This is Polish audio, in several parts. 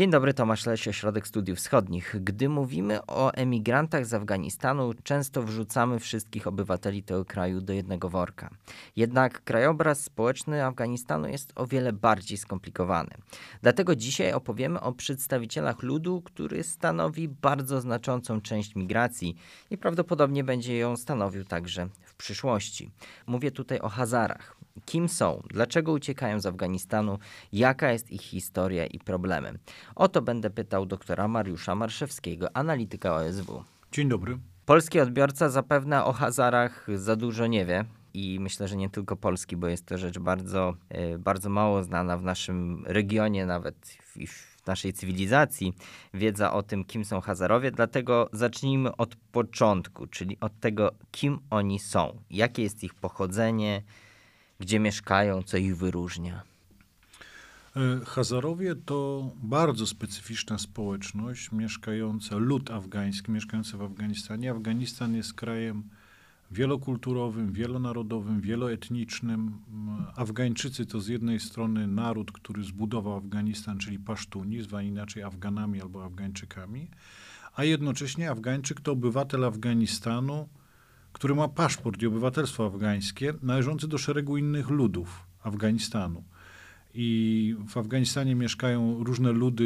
Dzień dobry, Tomasz Leś, Ośrodek Studiów Wschodnich. Gdy mówimy o emigrantach z Afganistanu, często wrzucamy wszystkich obywateli tego kraju do jednego worka. Jednak krajobraz społeczny Afganistanu jest o wiele bardziej skomplikowany. Dlatego dzisiaj opowiemy o przedstawicielach ludu, który stanowi bardzo znaczącą część migracji i prawdopodobnie będzie ją stanowił także w przyszłości. Mówię tutaj o Hazarach. Kim są? Dlaczego uciekają z Afganistanu? Jaka jest ich historia i problemy? O to będę pytał doktora Mariusza Marszewskiego, analityka OSW. Dzień dobry. Polski odbiorca zapewne o Hazarach za dużo nie wie. I myślę, że nie tylko polski, bo jest to rzecz bardzo, e, bardzo mało znana w naszym regionie, nawet w, w naszej cywilizacji, wiedza o tym, kim są Hazarowie. Dlatego zacznijmy od początku, czyli od tego, kim oni są, jakie jest ich pochodzenie, gdzie mieszkają, co ich wyróżnia. E, Hazarowie to bardzo specyficzna społeczność mieszkająca, lud afgański mieszkający w Afganistanie. Afganistan jest krajem wielokulturowym, wielonarodowym, wieloetnicznym. Afgańczycy to z jednej strony naród, który zbudował Afganistan, czyli Pasztuni, zwani inaczej Afganami albo Afgańczykami, a jednocześnie Afgańczyk to obywatel Afganistanu, który ma paszport i obywatelstwo afgańskie, należący do szeregu innych ludów Afganistanu. I w Afganistanie mieszkają różne ludy,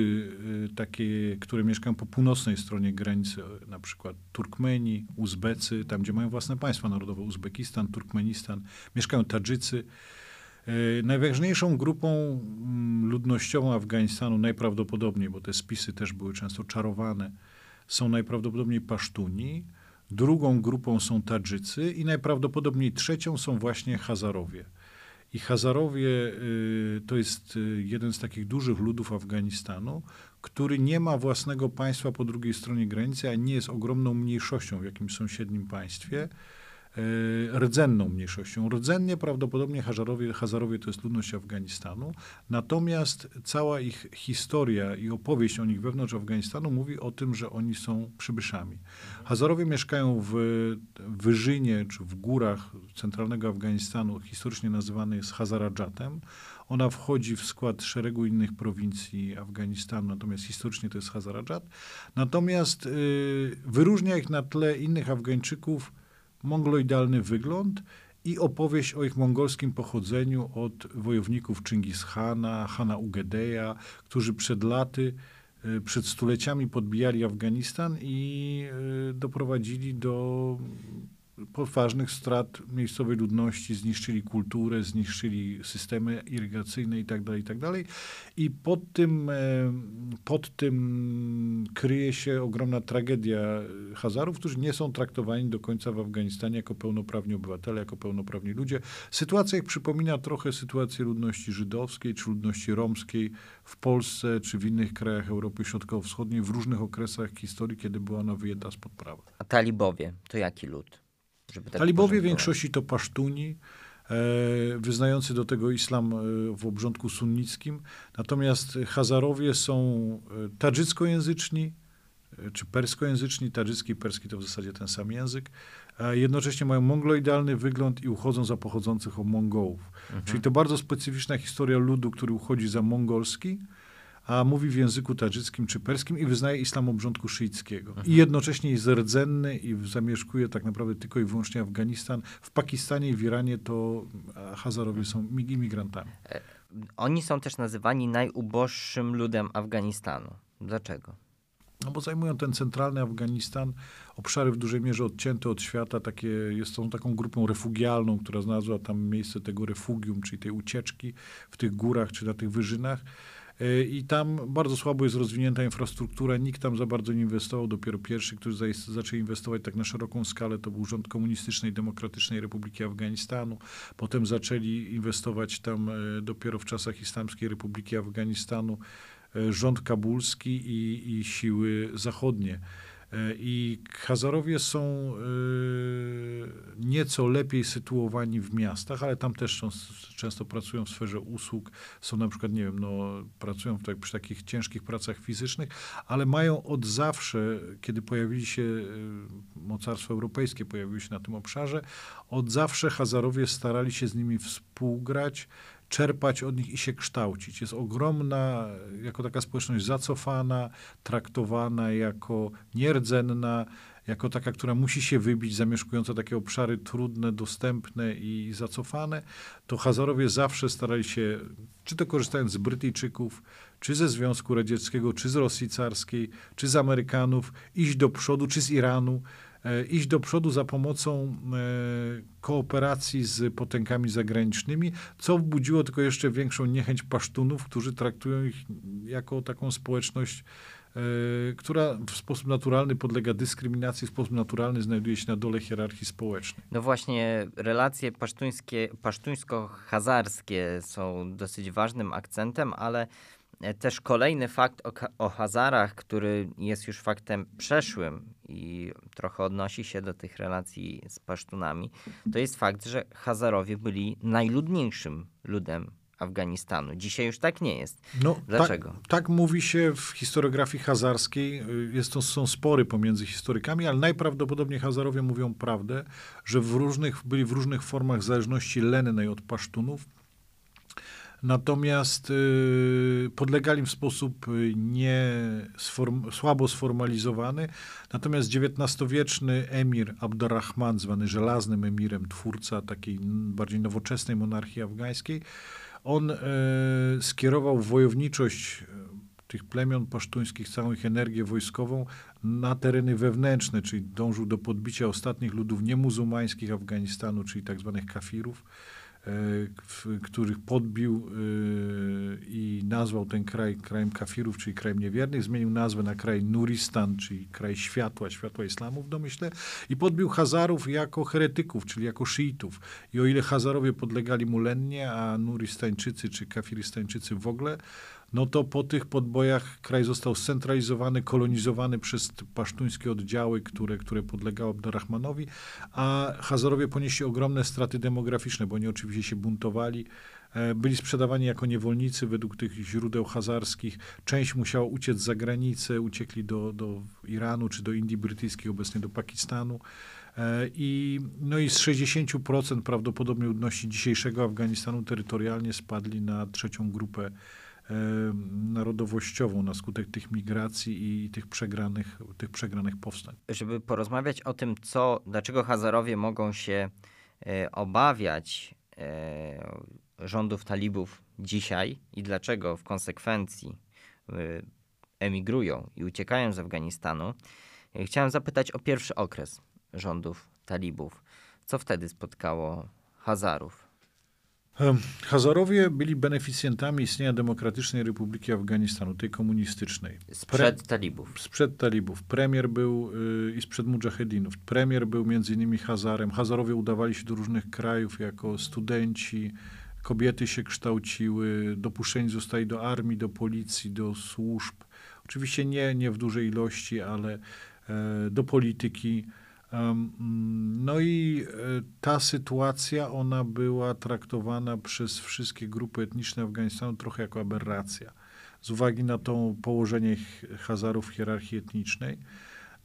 y, takie, które mieszkają po północnej stronie granicy, na przykład Turkmeni, Uzbecy, tam gdzie mają własne państwa narodowe, Uzbekistan, Turkmenistan, mieszkają Tadżycy. Y, najważniejszą grupą mm, ludnościową Afganistanu najprawdopodobniej, bo te spisy też były często czarowane, są najprawdopodobniej Pasztuni, drugą grupą są Tadżycy i najprawdopodobniej trzecią są właśnie Hazarowie. I Hazarowie y, to jest y, jeden z takich dużych ludów Afganistanu, który nie ma własnego państwa po drugiej stronie granicy, a nie jest ogromną mniejszością w jakimś sąsiednim państwie. E, rdzenną mniejszością. Rdzennie prawdopodobnie Hazarowie, Hazarowie to jest ludność Afganistanu, natomiast cała ich historia i opowieść o nich wewnątrz Afganistanu mówi o tym, że oni są przybyszami. Hazarowie mieszkają w wyżynie czy w górach centralnego Afganistanu, historycznie nazywany jest Hazaradżatem. Ona wchodzi w skład szeregu innych prowincji Afganistanu, natomiast historycznie to jest Hazaradżat. Natomiast y, wyróżnia ich na tle innych Afgańczyków mongoloidalny wygląd i opowieść o ich mongolskim pochodzeniu od wojowników Chingis Hana, Ugedeja, którzy przed laty, y, przed stuleciami podbijali Afganistan i y, doprowadzili do poważnych strat miejscowej ludności, zniszczyli kulturę, zniszczyli systemy irygacyjne itd., tak itd. Tak I pod tym, e, pod tym kryje się ogromna tragedia Hazarów, którzy nie są traktowani do końca w Afganistanie jako pełnoprawni obywatele, jako pełnoprawni ludzie. Sytuacja ich przypomina trochę sytuację ludności żydowskiej czy ludności romskiej w Polsce czy w innych krajach Europy Środkowo-Wschodniej w różnych okresach historii, kiedy była ona wyjęta spod prawa. A talibowie to jaki lud? Tak Talibowie w większości to pasztuni, e, wyznający do tego islam e, w obrządku sunnickim. Natomiast Hazarowie są e, tadżyckojęzyczni, czy perskojęzyczni. Tadżycki i perski to w zasadzie ten sam język. Jednocześnie mają mongoloidalny wygląd i uchodzą za pochodzących od Mongołów. Mhm. Czyli to bardzo specyficzna historia ludu, który uchodzi za mongolski, a mówi w języku tadżyckim czy perskim i wyznaje islam obrządku szyickiego. Mhm. I jednocześnie jest rdzenny i zamieszkuje tak naprawdę tylko i wyłącznie Afganistan. W Pakistanie i w Iranie to Hazarowie są imigrantami. E, oni są też nazywani najuboższym ludem Afganistanu. Dlaczego? No bo zajmują ten centralny Afganistan, obszary w dużej mierze odcięte od świata, takie, jest tą taką grupą refugialną, która znalazła tam miejsce tego refugium, czyli tej ucieczki w tych górach czy na tych wyżynach. E, I tam bardzo słabo jest rozwinięta infrastruktura, nikt tam za bardzo nie inwestował. Dopiero pierwszy, którzy zaczęli inwestować tak na szeroką skalę, to był rząd Komunistycznej Demokratycznej Republiki Afganistanu. Potem zaczęli inwestować tam e, dopiero w czasach Islamskiej Republiki Afganistanu e, rząd kabulski i, i siły zachodnie. E, I Hazarowie są e, nieco lepiej sytuowani w miastach, ale tam też są, często pracują w sferze usług. Są na przykład, nie wiem, no, pracują tak, przy takich ciężkich pracach fizycznych, ale mają od zawsze, kiedy pojawili się e, mocarstwa europejskie, pojawiły się na tym obszarze, od zawsze Hazarowie starali się z nimi współgrać czerpać od nich i się kształcić. Jest ogromna, jako taka społeczność zacofana, traktowana jako nierdzenna, jako taka, która musi się wybić, zamieszkująca takie obszary trudne, dostępne i zacofane, to Hazarowie zawsze starali się, czy to korzystając z Brytyjczyków, czy ze Związku Radzieckiego, czy z Rosji carskiej, czy z Amerykanów, iść do przodu, czy z Iranu, iść do przodu za pomocą e, kooperacji z potęgami zagranicznymi, co wbudziło tylko jeszcze większą niechęć pasztunów, którzy traktują ich jako taką społeczność e, która w sposób naturalny podlega dyskryminacji, w sposób naturalny znajduje się na dole hierarchii społecznej. No właśnie, relacje pasztuńskie, pasztuńsko-hazarskie są dosyć ważnym akcentem, ale e, też kolejny fakt o, o Hazarach, który jest już faktem przeszłym i trochę odnosi się do tych relacji z Pasztunami, to jest fakt, że Hazarowie byli najludniejszym ludem Afganistanu. Dzisiaj już tak nie jest. No, Dlaczego? Tak, tak mówi się w historiografii hazarskiej. Jest to, są spory pomiędzy historykami, ale najprawdopodobniej Hazarowie mówią prawdę, że w różnych, byli w różnych formach zależności lennej od Pasztunów. Natomiast y, podlegali w sposób y, nie sform, słabo sformalizowany. Natomiast XIX-wieczny emir Abdurrahman, zwany żelaznym emirem, twórca takiej bardziej nowoczesnej monarchii afgańskiej, on e, skierował wojowniczość e, tych plemion pasztuńskich, całą ich energię wojskową na tereny wewnętrzne, czyli dążył do podbicia ostatnich ludów niemuzułmańskich Afganistanu, czyli tak zwanych kafirów, w- których podbił e, i nazwał ten kraj krajem kafirów, czyli krajem niewiernych. Zmienił nazwę na kraj Nuristan, czyli kraj światła, światła islamu w domyśle i podbił Hazarów jako heretyków, czyli jako szyitów. I o ile Hazarowie podlegali mu lennie, a Nuristańczycy czy Kafiristańczycy w ogóle, no to po tych podbojach kraj został scentralizowany, kolonizowany przez pasztuńskie oddziały, które, które podlegały Abdurrahmanowi, a Hazarowie ponieśli ogromne straty demograficzne, bo oni oczywiście się buntowali, e, byli sprzedawani jako niewolnicy według tych źródeł hazarskich. Część musiała uciec za granicę, uciekli do, do Iranu czy do Indii Brytyjskiej, obecnie do Pakistanu. E, I, no i z 60% prawdopodobnie ludności dzisiejszego Afganistanu terytorialnie spadli na trzecią grupę narodowościową na skutek tych migracji i tych przegranych, tych przegranych powstań. żeby porozmawiać o tym, co, dlaczego Hazarowie mogą się e, obawiać e, rządów talibów dzisiaj i dlaczego w konsekwencji e, emigrują i uciekają z Afganistanu, chciałem zapytać o pierwszy okres rządów talibów. Co wtedy spotkało Hazarów? Em, Hazarowie byli beneficjentami istnienia Demokratycznej Republiki Afganistanu, tej komunistycznej. Sprzed talibów. Sprzed talibów. Premier był y, i sprzed mujahedinów. Premier był między innymi Hazarem. Hazarowie udawali się do różnych krajów jako studenci. Kobiety się kształciły, dopuszczeni zostali do armii, do policji, do służb. Oczywiście nie, nie w dużej ilości, ale e, do polityki. No i e, ta sytuacja, ona była traktowana przez wszystkie grupy etniczne Afganistanu trochę jako aberracja z uwagi na to położenie Hazarów w hierarchii etnicznej.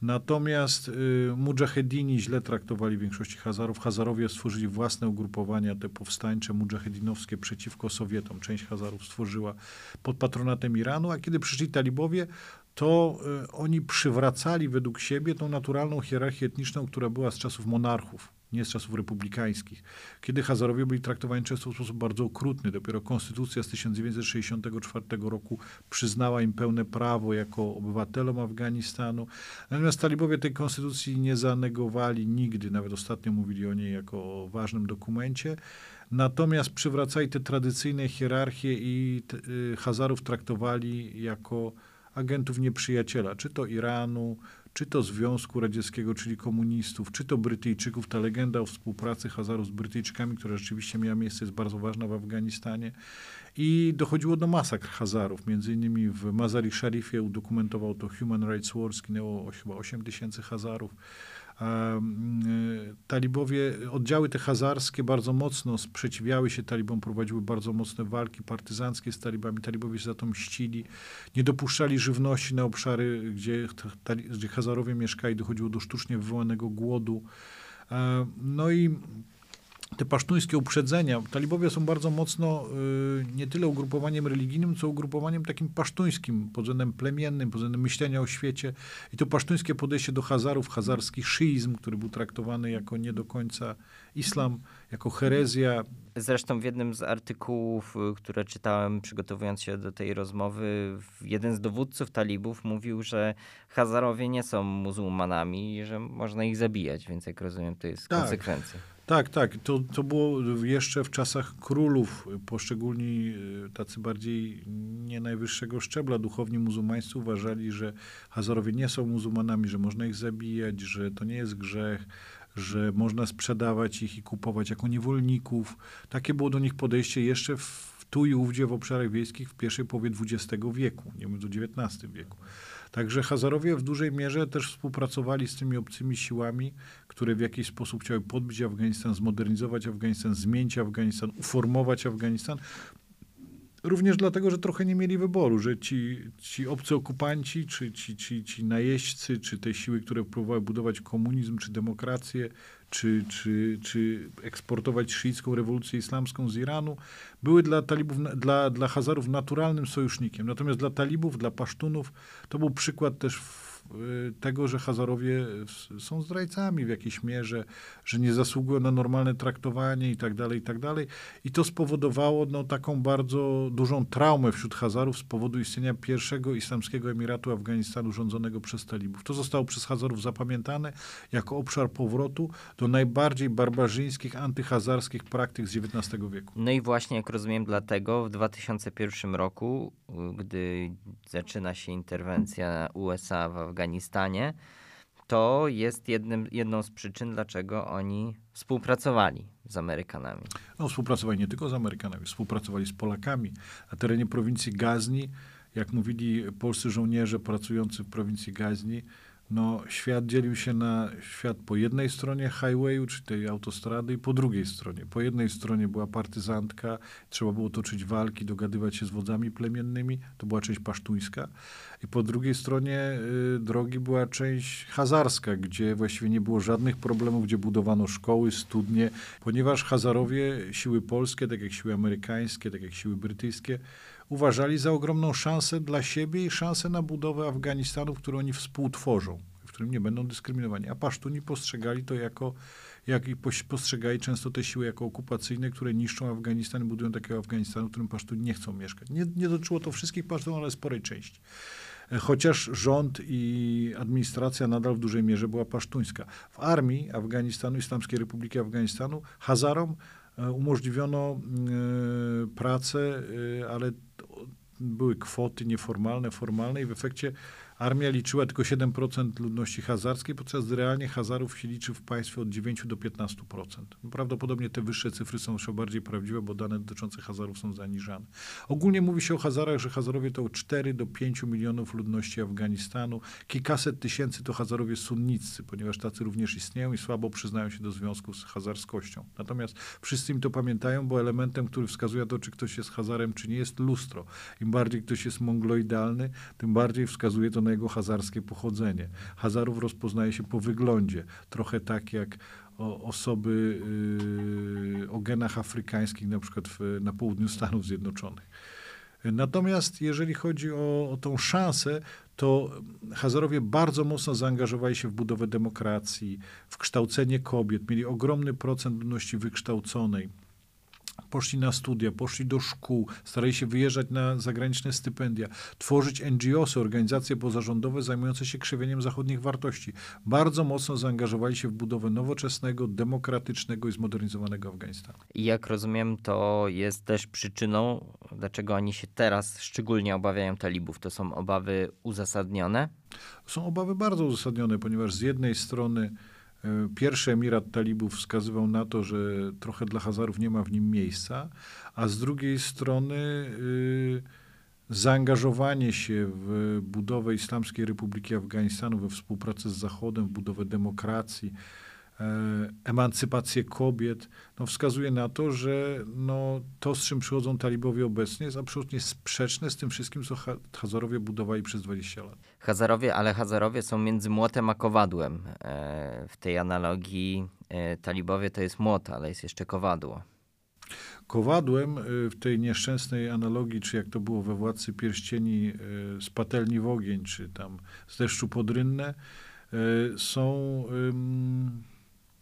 Natomiast y, mujahedini źle traktowali większości Hazarów. Hazarowie stworzyli własne ugrupowania, te powstańcze, mujahedinowskie przeciwko Sowietom. Część Hazarów stworzyła pod patronatem Iranu, a kiedy przyszli talibowie, to y, oni przywracali według siebie tą naturalną hierarchię etniczną, która była z czasów monarchów, nie z czasów republikańskich. Kiedy Hazarowie byli traktowani często w sposób bardzo okrutny. Dopiero konstytucja z 1964 roku przyznała im pełne prawo jako obywatelom Afganistanu. Natomiast talibowie tej konstytucji nie zanegowali nigdy, nawet ostatnio mówili o niej jako o ważnym dokumencie. Natomiast przywracali te tradycyjne hierarchie i y, Hazarów traktowali jako agentów nieprzyjaciela, czy to Iranu, czy to Związku Radzieckiego, czyli komunistów, czy to Brytyjczyków. Ta legenda o współpracy Hazarów z Brytyjczykami, która rzeczywiście miała miejsce, jest bardzo ważna w Afganistanie. I dochodziło do masakr Hazarów. Między innymi w Mazari Sharifie udokumentował to Human Rights Watch, zginęło chyba 8 tysięcy Hazarów. Y, Talibowie, oddziały te hazarskie bardzo mocno sprzeciwiały się talibom, prowadziły bardzo mocne walki partyzanckie z talibami. Talibowie się za to mścili. Nie dopuszczali żywności na obszary, gdzie, gdzie Hazarowie mieszkali. Dochodziło do sztucznie wywołanego głodu. No i te pasztuńskie uprzedzenia. Talibowie są bardzo mocno y, nie tyle ugrupowaniem religijnym, co ugrupowaniem takim pasztuńskim, pod względem plemiennym, pod względem myślenia o świecie. I to pasztuńskie podejście do Hazarów, hazarski szyizm, który był traktowany jako nie do końca islam, jako herezja. Zresztą w jednym z artykułów, y, które czytałem przygotowując się do tej rozmowy, jeden z dowódców talibów mówił, że Hazarowie nie są muzułmanami i że można ich zabijać, więc jak rozumiem, to jest Tak. konsekwencja. Tak, tak. To, to było jeszcze w czasach królów. Poszczególni y, tacy bardziej nie najwyższego szczebla duchowni muzułmańscy uważali, że Hazarowie nie są muzułmanami, że można ich zabijać, że to nie jest grzech, że można sprzedawać ich i kupować jako niewolników. Takie było do nich podejście jeszcze w, tu i ówdzie w obszarach wiejskich w pierwszej połowie XX wieku, nie mówiąc o XIX wieku. Także Hazarowie w dużej mierze też współpracowali z tymi obcymi siłami, które w jakiś sposób chciały podbić Afganistan, zmodernizować Afganistan, zmienić Afganistan, uformować Afganistan. Również dlatego, że trochę nie mieli wyboru, że ci, ci obcy okupanci, czy ci, ci, ci najeźdźcy, czy te siły, które próbowały budować komunizm, czy demokrację, czy, czy, czy eksportować szyicką rewolucję islamską z Iranu, były dla talibów, dla, dla Hazarów naturalnym sojusznikiem. Natomiast dla talibów, dla pasztunów, to był przykład też tego, że Hazarowie są zdrajcami w jakiejś mierze, że nie zasługują na normalne traktowanie i tak dalej, i tak dalej. I to spowodowało no, taką bardzo dużą traumę wśród Hazarów z powodu istnienia pierwszego islamskiego emiratu Afganistanu rządzonego przez talibów. To zostało przez Hazarów zapamiętane jako obszar powrotu do najbardziej barbarzyńskich, antyhazarskich praktyk z XIX wieku. No i właśnie, jak rozumiem, dlatego w 2001 roku, y, gdy zaczyna się interwencja USA w Afganistanie, to jest jednym, jedną z przyczyn, dlaczego oni współpracowali z Amerykanami. No, współpracowali nie tylko z Amerykanami, współpracowali z Polakami. Na terenie prowincji Gazni, jak mówili polscy żołnierze pracujący w prowincji Gazni, no, świat dzielił się na świat po jednej stronie highwayu, czy tej autostrady, i po drugiej stronie. Po jednej stronie była partyzantka, trzeba było toczyć walki, dogadywać się z wodzami plemiennymi, to była część pasztuńska. I po drugiej stronie y, drogi była część hazarska, gdzie właściwie nie było żadnych problemów, gdzie budowano szkoły, studnie, ponieważ Hazarowie, siły polskie, tak jak siły amerykańskie, tak jak siły brytyjskie, uważali za ogromną szansę dla siebie i szansę na budowę Afganistanu, którą oni współtworzą, w którym nie będą dyskryminowani. A Pasztuni postrzegali to jako, jak i postrzegali często te siły jako okupacyjne, które niszczą Afganistan budują takiego Afganistanu, w którym Pasztuni nie chcą mieszkać. Nie, nie dotyczyło to wszystkich Pasztunów, ale sporej części. E, Chociaż rząd i administracja nadal w dużej mierze była pasztuńska. W armii Afganistanu, Islamskiej Republiki Afganistanu, Hazarom umożliwiono e, pracę, e, ale były kwoty nieformalne, formalne i w efekcie armia liczyła tylko 7% ludności hazarskiej, podczas realnie Hazarów się liczy w państwie od 9 do 15%. No, Prawdopodobnie te wyższe cyfry są jeszcze bardziej prawdziwe, bo dane dotyczące Hazarów są zaniżane. Ogólnie mówi się o Hazarach, że Hazarowie to 4 do 5 milionów ludności Afganistanu. Kilkaset tysięcy to Hazarowie sunniccy, ponieważ tacy również istnieją i słabo przyznają się do związku z hazarskością. Natomiast wszyscy im to pamiętają, bo elementem, który wskazuje to, czy ktoś jest Hazarem, czy nie, jest lustro. Im bardziej ktoś jest mongloidalny, tym bardziej wskazuje to na jego hazarskie pochodzenie. Hazarów rozpoznaje się po wyglądzie, trochę tak jak o, osoby yy, o genach afrykańskich, na przykład w, na południu Stanów Zjednoczonych. Natomiast jeżeli chodzi o, o tą szansę, to Hazarowie bardzo mocno zaangażowali się w budowę demokracji, w kształcenie kobiet, mieli ogromny procent ludności wykształconej. Poszli na studia, poszli do szkół, starali się wyjeżdżać na zagraniczne stypendia, tworzyć NGOsy, organizacje pozarządowe zajmujące się krzewieniem zachodnich wartości. Bardzo mocno zaangażowali się w budowę nowoczesnego, demokratycznego i zmodernizowanego Afganistanu. I jak rozumiem, to jest też przyczyną, dlaczego oni się teraz szczególnie obawiają talibów. To są obawy uzasadnione. Są obawy bardzo uzasadnione, ponieważ z jednej strony pierwszy emirat talibów wskazywał na to, że trochę dla Hazarów nie ma w nim miejsca, a z drugiej strony y, zaangażowanie się w budowę Islamskiej Republiki Afganistanu, we współpracę z Zachodem, w budowę demokracji, e, emancypację kobiet, no wskazuje na to, że no, to, z czym przychodzą talibowie obecnie, jest absolutnie sprzeczne z tym wszystkim, co Ha- Hazarowie budowali przez 20 lat. Hazarowie, ale Hazarowie są między młotem a kowadłem. E, w tej analogii e, talibowie to jest młot, ale jest jeszcze kowadło. Kowadłem w tej nieszczęsnej analogii, czy jak to było we Władcy Pierścieni, z patelni w ogień, czy tam z deszczu pod rynnę, y, są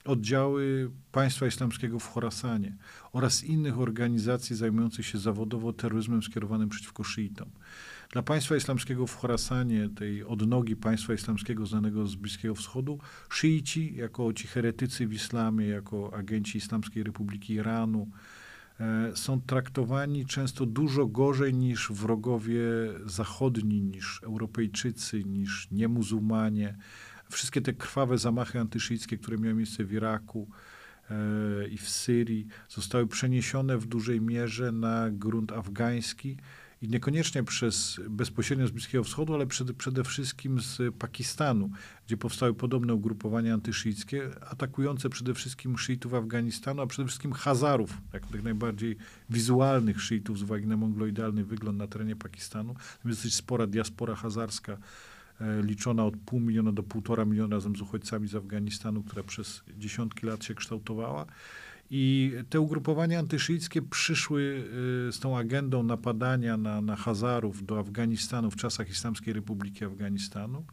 oddziały państwa islamskiego w Chorasanie oraz innych organizacji zajmujących się zawodowo terroryzmem skierowanym przeciwko szyitom. Dla państwa islamskiego w Chorasanie, tej odnogi państwa islamskiego znanego z Bliskiego Wschodu, szyici, jako ci heretycy w islamie, jako agenci Islamskiej Republiki Iranu, e, są traktowani często dużo gorzej niż wrogowie zachodni, niż Europejczycy, niż niemuzułmanie. Wszystkie te krwawe zamachy antyszyickie, które miały miejsce w Iraku e, i w Syrii, zostały przeniesione w dużej mierze na grunt afgański i niekoniecznie przez bezpośrednio z Bliskiego Wschodu, ale przede, przede wszystkim z Pakistanu, gdzie powstały podobne ugrupowania antyszyickie, atakujące przede wszystkim szyitów Afganistanu, a przede wszystkim Hazarów, jak tych najbardziej wizualnych szyitów z uwagi na mongoloidalny wygląd na terenie Pakistanu. Jest dosyć spora diaspora hazarska, liczona od pół miliona do półtora miliona razem z uchodźcami z Afganistanu, która przez dziesiątki lat się kształtowała. I te ugrupowania antyszyickie przyszły y, z tą agendą napadania na, na Hazarów do Afganistanu w czasach Islamskiej Republiki Afganistanu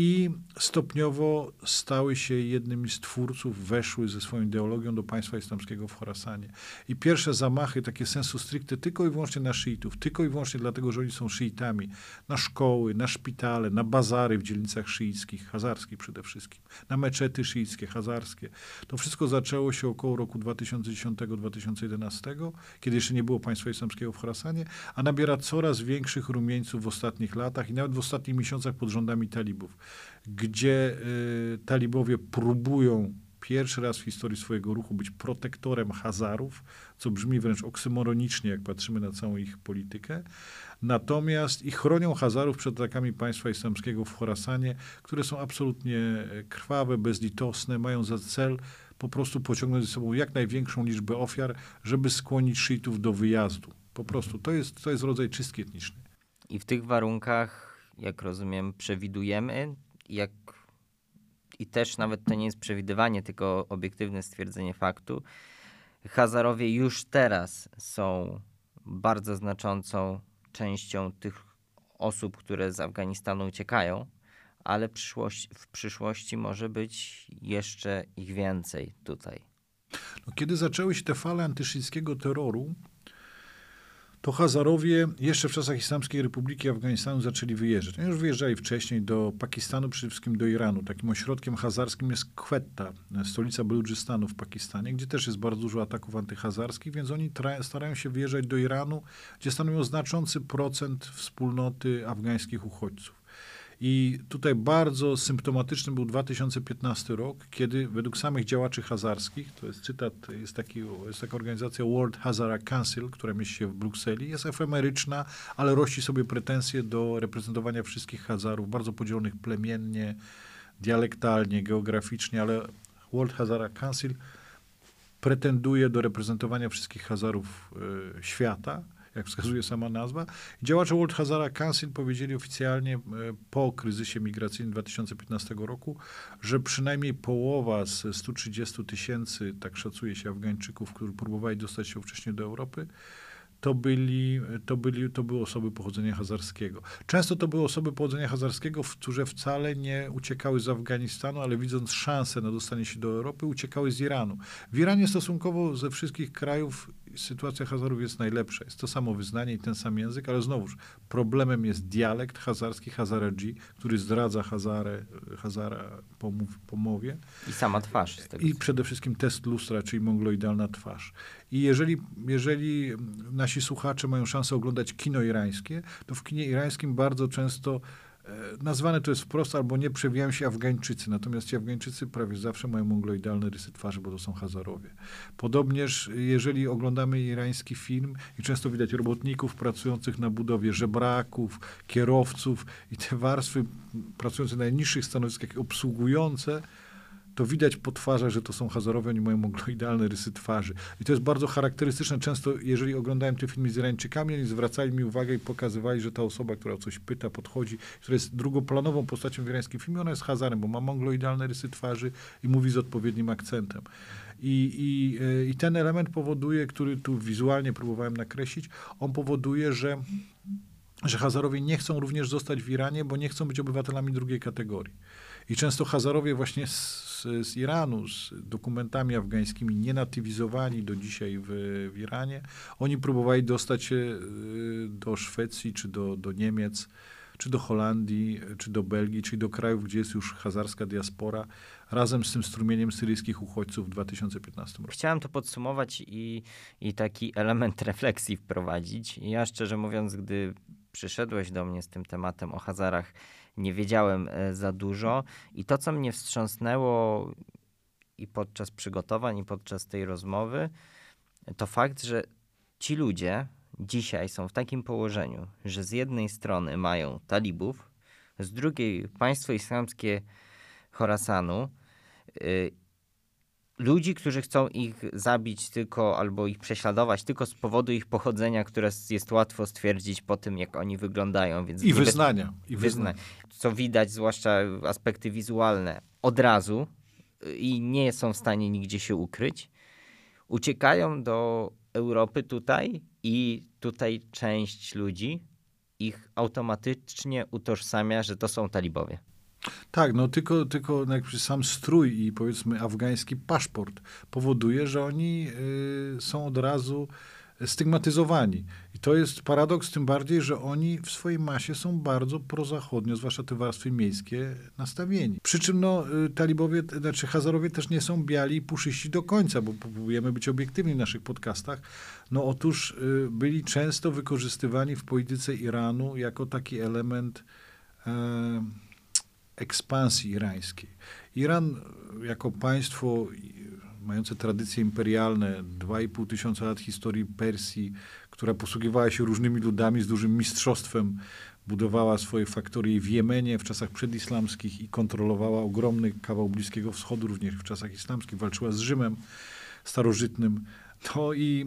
i stopniowo stały się jednymi z twórców, weszły ze swoją ideologią do państwa islamskiego w Chorasanie. I pierwsze zamachy, takie sensu stricte, tylko i wyłącznie na szyitów, tylko i wyłącznie dlatego, że oni są szyitami, na szkoły, na szpitale, na bazary w dzielnicach szyickich, hazarskich przede wszystkim, na meczety szyickie, hazarskie. To wszystko zaczęło się około roku 2010-2011, kiedy jeszcze nie było państwa islamskiego w Chorasanie, a nabiera coraz większych rumieńców w ostatnich latach i nawet w ostatnich miesiącach pod rządami talibów, gdzie y, talibowie próbują pierwszy raz w historii swojego ruchu być protektorem Hazarów, co brzmi wręcz oksymoronicznie, jak patrzymy na całą ich politykę. Natomiast i chronią Hazarów przed atakami państwa islamskiego w Chorasanie, które są absolutnie e, krwawe, bezlitosne, mają za cel po prostu pociągnąć ze sobą jak największą liczbę ofiar, żeby skłonić szyitów do wyjazdu. Po prostu to jest, to jest rodzaj czystki etnicznej. I w tych warunkach, jak rozumiem, przewidujemy, jak i też nawet to nie jest przewidywanie, tylko obiektywne stwierdzenie faktu. Hazarowie już teraz są bardzo znaczącą częścią tych osób, które z Afganistanu uciekają, ale w przyszłości może być jeszcze ich więcej tutaj. No, kiedy zaczęły się te fale antyszyickiego terroru, to Hazarowie jeszcze w czasach Islamskiej Republiki Afganistanu zaczęli wyjeżdżać. Oni już wyjeżdżali wcześniej do Pakistanu, przede wszystkim do Iranu. Takim ośrodkiem hazarskim jest Quetta, stolica Beludżystanu w Pakistanie, gdzie też jest bardzo dużo ataków antyhazarskich, więc oni starają się wyjeżdżać do Iranu, gdzie stanowią znaczący procent wspólnoty afgańskich uchodźców. I tutaj bardzo symptomatyczny był 2015 rok, kiedy według samych działaczy hazarskich, to jest cytat, jest, taki, jest taka organizacja World Hazara Council, która mieści się w Brukseli, jest efemeryczna, ale rości sobie pretensje do reprezentowania wszystkich Hazarów, bardzo podzielonych plemiennie, dialektalnie, geograficznie, ale World Hazara Council pretenduje do reprezentowania wszystkich Hazarów y, świata jak wskazuje sama nazwa. Działacze World Hazara Council powiedzieli oficjalnie e, po kryzysie migracyjnym 2015 roku, że przynajmniej połowa z 130 tysięcy, tak szacuje się, Afgańczyków, którzy próbowali dostać się wcześniej do Europy, to, byli, to, byli, to były osoby pochodzenia hazarskiego. Często to były osoby pochodzenia hazarskiego, które wcale nie uciekały z Afganistanu, ale widząc szansę na dostanie się do Europy, uciekały z Iranu. W Iranie stosunkowo ze wszystkich krajów sytuacja Hazarów jest najlepsza. Jest to samo wyznanie i ten sam język, ale znowuż problemem jest dialekt hazarski, hazaradzi, który zdradza Hazarę, Hazara po, po mowie. I sama twarz. Z tego I przede wszystkim test lustra, czyli mongoloidalna twarz. I jeżeli, jeżeli nasi słuchacze mają szansę oglądać kino irańskie, to w kinie irańskim bardzo często nazwane to jest wprost, albo nie przewijają się Afgańczycy. Natomiast ci Afgańczycy prawie zawsze mają mongoloidalne rysy twarzy, bo to są Hazarowie. Podobnież, jeżeli oglądamy irański film i często widać robotników pracujących na budowie, żebraków, kierowców i te warstwy pracujące na najniższych stanowiskach, obsługujące, to widać po twarzach, że to są Hazarowie, oni mają mongoloidalne rysy twarzy. I to jest bardzo charakterystyczne. Często, jeżeli oglądałem te filmy z Irańczykami, oni zwracali mi uwagę i pokazywali, że ta osoba, która o coś pyta, podchodzi, która jest drugoplanową postacią w irańskim filmie, ona jest Hazarem, bo ma mongoloidalne rysy twarzy i mówi z odpowiednim akcentem. I, i, e, I ten element powoduje, który tu wizualnie próbowałem nakreślić, on powoduje, że, że Hazarowie nie chcą również zostać w Iranie, bo nie chcą być obywatelami drugiej kategorii. I często Hazarowie właśnie z, z Iranu, z dokumentami afgańskimi nienatywizowani do dzisiaj w, w Iranie, oni próbowali dostać się e, do Szwecji czy do, do Niemiec, czy do Holandii, czy do Belgii, czy do krajów, gdzie jest już hazarska diaspora, razem z tym strumieniem syryjskich uchodźców w 2015 roku. Chciałem to podsumować i, i taki element refleksji wprowadzić. Ja szczerze mówiąc, gdy przyszedłeś do mnie z tym tematem o Hazarach, nie wiedziałem e, za dużo. I to, co mnie wstrząsnęło i podczas przygotowań, i podczas tej rozmowy, to fakt, że ci ludzie dzisiaj są w takim położeniu, że z jednej strony mają talibów, z drugiej państwo islamskie Chorasanu, y, ludzi, którzy chcą ich zabić tylko albo ich prześladować tylko z powodu ich pochodzenia, które jest łatwo stwierdzić po tym, jak oni wyglądają. Więc I wyznania. I wyznania. Co widać, zwłaszcza aspekty wizualne, od razu y, i nie są w stanie nigdzie się ukryć. Uciekają do Europy tutaj i tutaj część ludzi ich automatycznie utożsamia, że to są talibowie. Tak, no tylko, tylko sam strój i powiedzmy afgański paszport powoduje, że oni y, są od razu stygmatyzowani. I to jest paradoks tym bardziej, że oni w swojej masie są bardzo prozachodnio, zwłaszcza te warstwy miejskie, nastawieni. Przy czym no, y, talibowie, znaczy Hazarowie też nie są biali i puszyści do końca, bo próbujemy być obiektywni w naszych podcastach. No otóż y, byli często wykorzystywani w polityce Iranu jako taki element e, ekspansji irańskiej. Iran jako państwo mające tradycje imperialne, 2,5 tysiąca lat historii Persji, która posługiwała się różnymi ludami z dużym mistrzostwem, budowała swoje faktorie w Jemenie w czasach przedislamskich i kontrolowała ogromny kawał Bliskiego Wschodu również w czasach islamskich, walczyła z Rzymem starożytnym. To i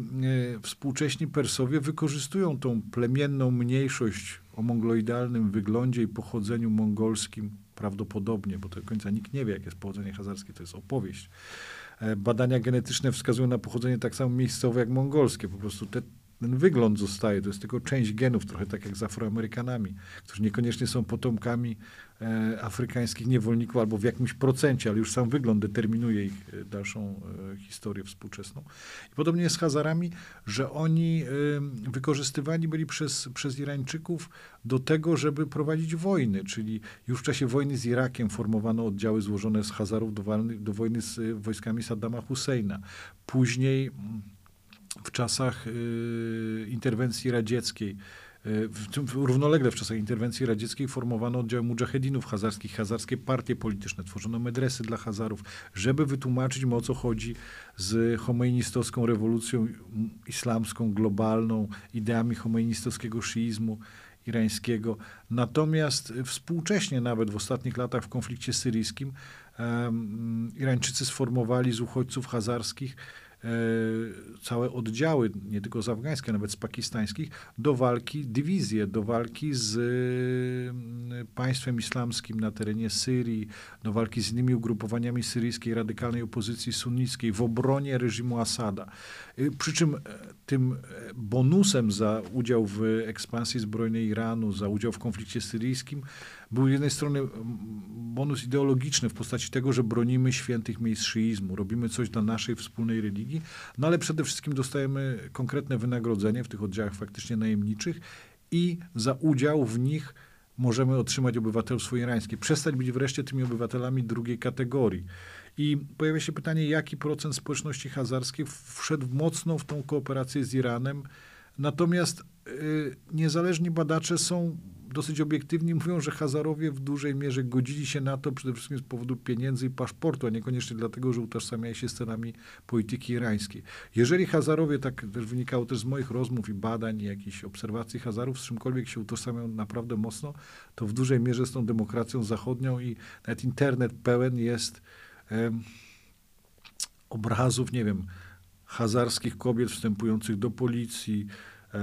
e, współcześni Persowie wykorzystują tą plemienną mniejszość o mongoloidalnym wyglądzie i pochodzeniu mongolskim prawdopodobnie, bo do końca nikt nie wie, jakie jest pochodzenie hazarskie, to jest opowieść. E, badania genetyczne wskazują na pochodzenie tak samo miejscowe jak mongolskie. Po prostu te, ten wygląd zostaje, to jest tylko część genów, trochę tak jak z Afroamerykanami, którzy niekoniecznie są potomkami e, afrykańskich niewolników albo w jakimś procencie, ale już sam wygląd determinuje ich e, dalszą e, historię współczesną. I podobnie jest z Hazarami, że oni wykorzystywani byli przez, przez Irańczyków do tego, żeby prowadzić wojny, czyli już w czasie wojny z Irakiem formowano oddziały złożone z Hazarów do, do wojny z e, wojskami Saddama Husseina. Później mm, w czasach y, interwencji radzieckiej, y, w, równolegle w czasach interwencji radzieckiej formowano oddziały mujahedinów hazarskich, hazarskie partie polityczne, tworzono medresy dla Hazarów, żeby wytłumaczyć mu o co chodzi z homeinistowską rewolucją islamską, globalną, ideami homeinistowskiego szyizmu irańskiego. Natomiast współcześnie, nawet w ostatnich latach w konflikcie syryjskim, um, Irańczycy sformowali z uchodźców hazarskich całe oddziały, nie tylko z afgańskich, nawet z pakistańskich, do walki, dywizje, do walki z mm, państwem islamskim na terenie Syrii, do walki z innymi ugrupowaniami syryjskiej radykalnej opozycji sunnickiej w obronie reżimu Asada. E, przy czym e, tym bonusem za udział w ekspansji zbrojnej Iranu, za udział w konflikcie syryjskim był z jednej strony bonus ideologiczny w postaci tego, że bronimy świętych miejsc szyizmu, robimy coś dla naszej wspólnej religii, no ale przede wszystkim dostajemy konkretne wynagrodzenie w tych oddziałach faktycznie najemniczych i za udział w nich możemy otrzymać obywatelstwo irańskie, przestać być wreszcie tymi obywatelami drugiej kategorii. I pojawia się pytanie, jaki procent społeczności hazarskiej wszedł mocno w tą kooperację z Iranem. Natomiast y, niezależni badacze są dosyć obiektywni mówią, że Hazarowie w dużej mierze godzili się na to przede wszystkim z powodu pieniędzy i paszportu, a niekoniecznie dlatego, że utożsamiają się scenami polityki irańskiej. Jeżeli Hazarowie, tak też wynikało też z moich rozmów i badań, i jakichś obserwacji Hazarów, z czymkolwiek się utożsamiają naprawdę mocno, to w dużej mierze z tą demokracją zachodnią i nawet internet pełen jest em, obrazów, nie wiem, hazarskich kobiet wstępujących do policji, e,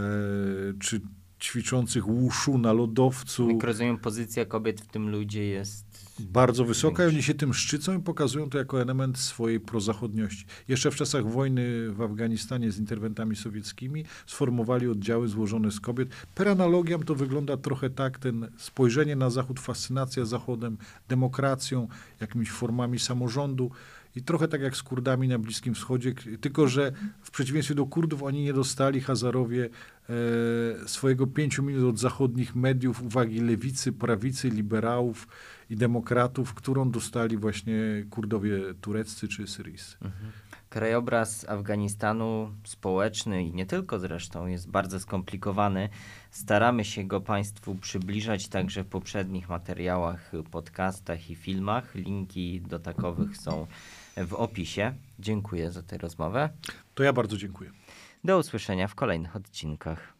czy ćwiczących łuszu na lodowcu. Jak rozumiem, pozycja kobiet w tym ludzie jest... Bardzo wysoka i oni się tym szczycą i pokazują to jako element swojej prozachodniości. Jeszcze w czasach wojny w Afganistanie z interwentami sowieckimi sformowali oddziały złożone z kobiet. Per analogiam to wygląda trochę tak, ten spojrzenie na Zachód, fascynacja Zachodem, demokracją, jakimiś formami samorządu i trochę tak jak z Kurdami na Bliskim Wschodzie, tylko że w przeciwieństwie do Kurdów oni nie dostali Hazarowie swojego pięciu minut od zachodnich mediów, uwagi lewicy, prawicy, liberałów i demokratów, którą dostali właśnie Kurdowie tureccy czy syryjscy. Mhm. Krajobraz Afganistanu społeczny i nie tylko zresztą jest bardzo skomplikowany. Staramy się go Państwu przybliżać także w poprzednich materiałach, podcastach i filmach. Linki do takowych są w opisie. Dziękuję za tę rozmowę. To ja bardzo dziękuję. Do usłyszenia w kolejnych odcinkach.